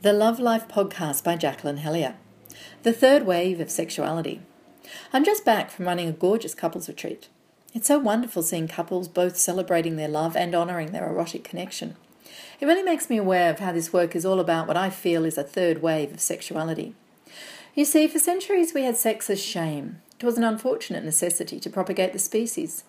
The Love Life podcast by Jacqueline Hellyer. The third wave of sexuality. I'm just back from running a gorgeous couples retreat. It's so wonderful seeing couples both celebrating their love and honouring their erotic connection. It really makes me aware of how this work is all about what I feel is a third wave of sexuality. You see, for centuries we had sex as shame. It was an unfortunate necessity to propagate the species.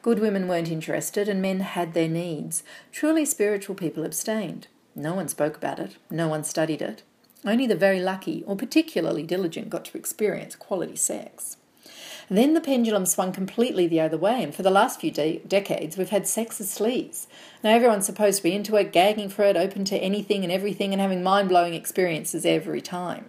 Good women weren't interested and men had their needs. Truly spiritual people abstained. No one spoke about it, no one studied it. Only the very lucky or particularly diligent got to experience quality sex. Then the pendulum swung completely the other way, and for the last few de- decades, we've had sex as sleaze. Now, everyone's supposed to be into it, gagging for it, open to anything and everything, and having mind blowing experiences every time.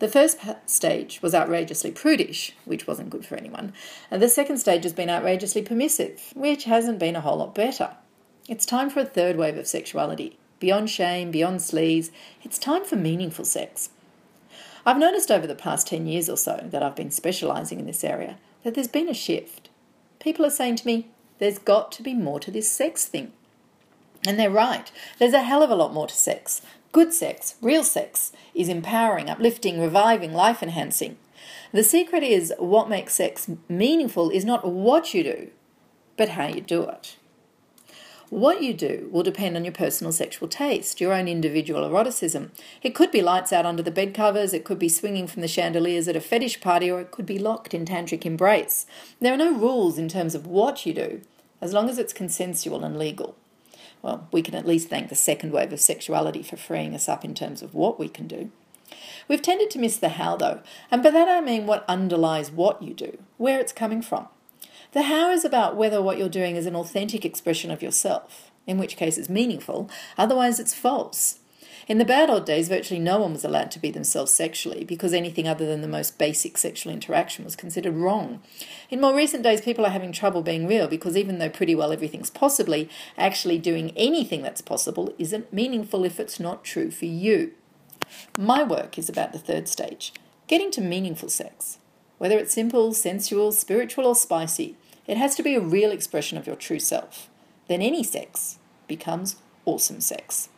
The first stage was outrageously prudish, which wasn't good for anyone, and the second stage has been outrageously permissive, which hasn't been a whole lot better. It's time for a third wave of sexuality, beyond shame, beyond sleaze. It's time for meaningful sex. I've noticed over the past 10 years or so that I've been specialising in this area that there's been a shift. People are saying to me, there's got to be more to this sex thing. And they're right. There's a hell of a lot more to sex. Good sex, real sex, is empowering, uplifting, reviving, life enhancing. The secret is what makes sex meaningful is not what you do, but how you do it. What you do will depend on your personal sexual taste, your own individual eroticism. It could be lights out under the bed covers, it could be swinging from the chandeliers at a fetish party, or it could be locked in tantric embrace. There are no rules in terms of what you do, as long as it's consensual and legal. Well, we can at least thank the second wave of sexuality for freeing us up in terms of what we can do. We've tended to miss the how, though, and by that I mean what underlies what you do, where it's coming from. The how is about whether what you're doing is an authentic expression of yourself, in which case it's meaningful, otherwise it's false. In the bad old days, virtually no one was allowed to be themselves sexually because anything other than the most basic sexual interaction was considered wrong. In more recent days, people are having trouble being real because even though pretty well everything's possibly, actually doing anything that's possible isn't meaningful if it's not true for you. My work is about the third stage getting to meaningful sex. Whether it's simple, sensual, spiritual, or spicy, it has to be a real expression of your true self. Then any sex becomes awesome sex.